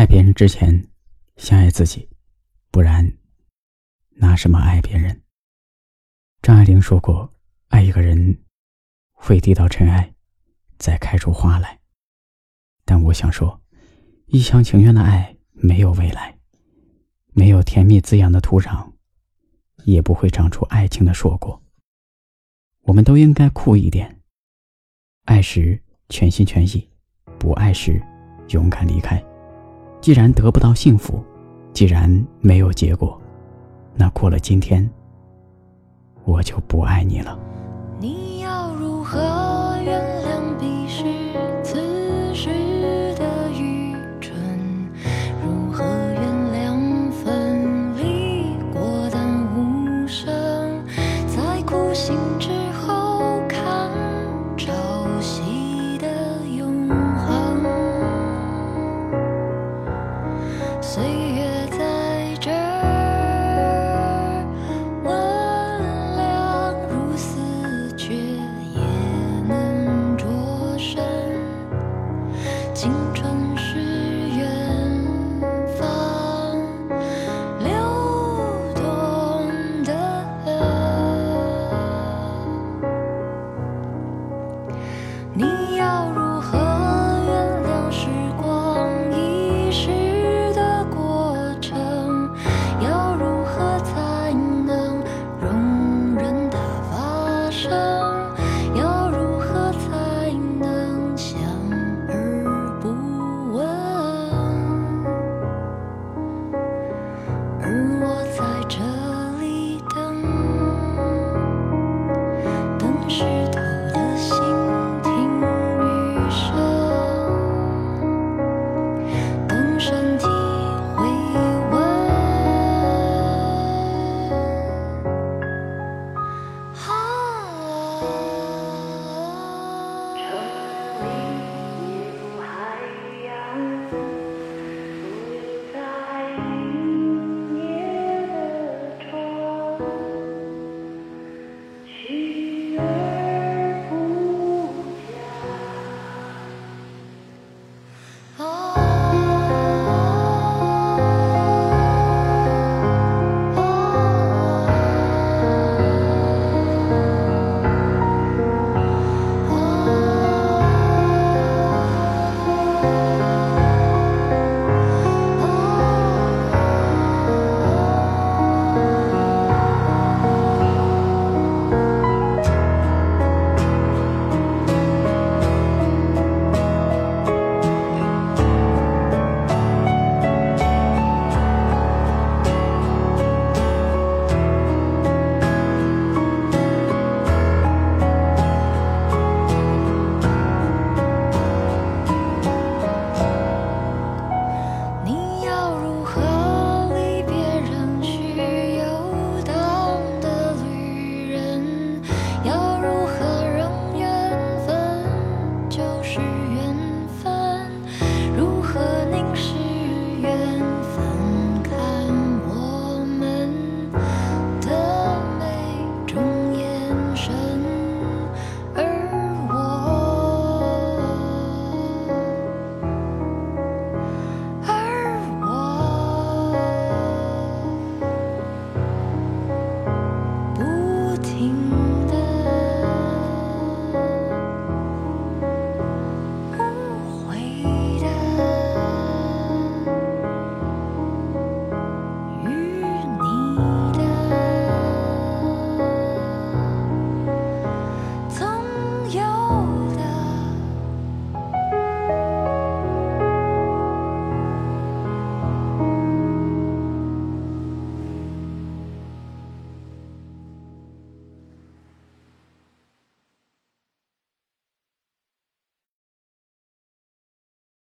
爱别人之前，先爱自己，不然，拿什么爱别人？张爱玲说过：“爱一个人，会低到尘埃，再开出花来。”但我想说，一厢情愿的爱没有未来，没有甜蜜滋养的土壤，也不会长出爱情的硕果。我们都应该酷一点，爱时全心全意，不爱时勇敢离开。既然得不到幸福，既然没有结果，那过了今天，我就不爱你了。你要如何原谅你。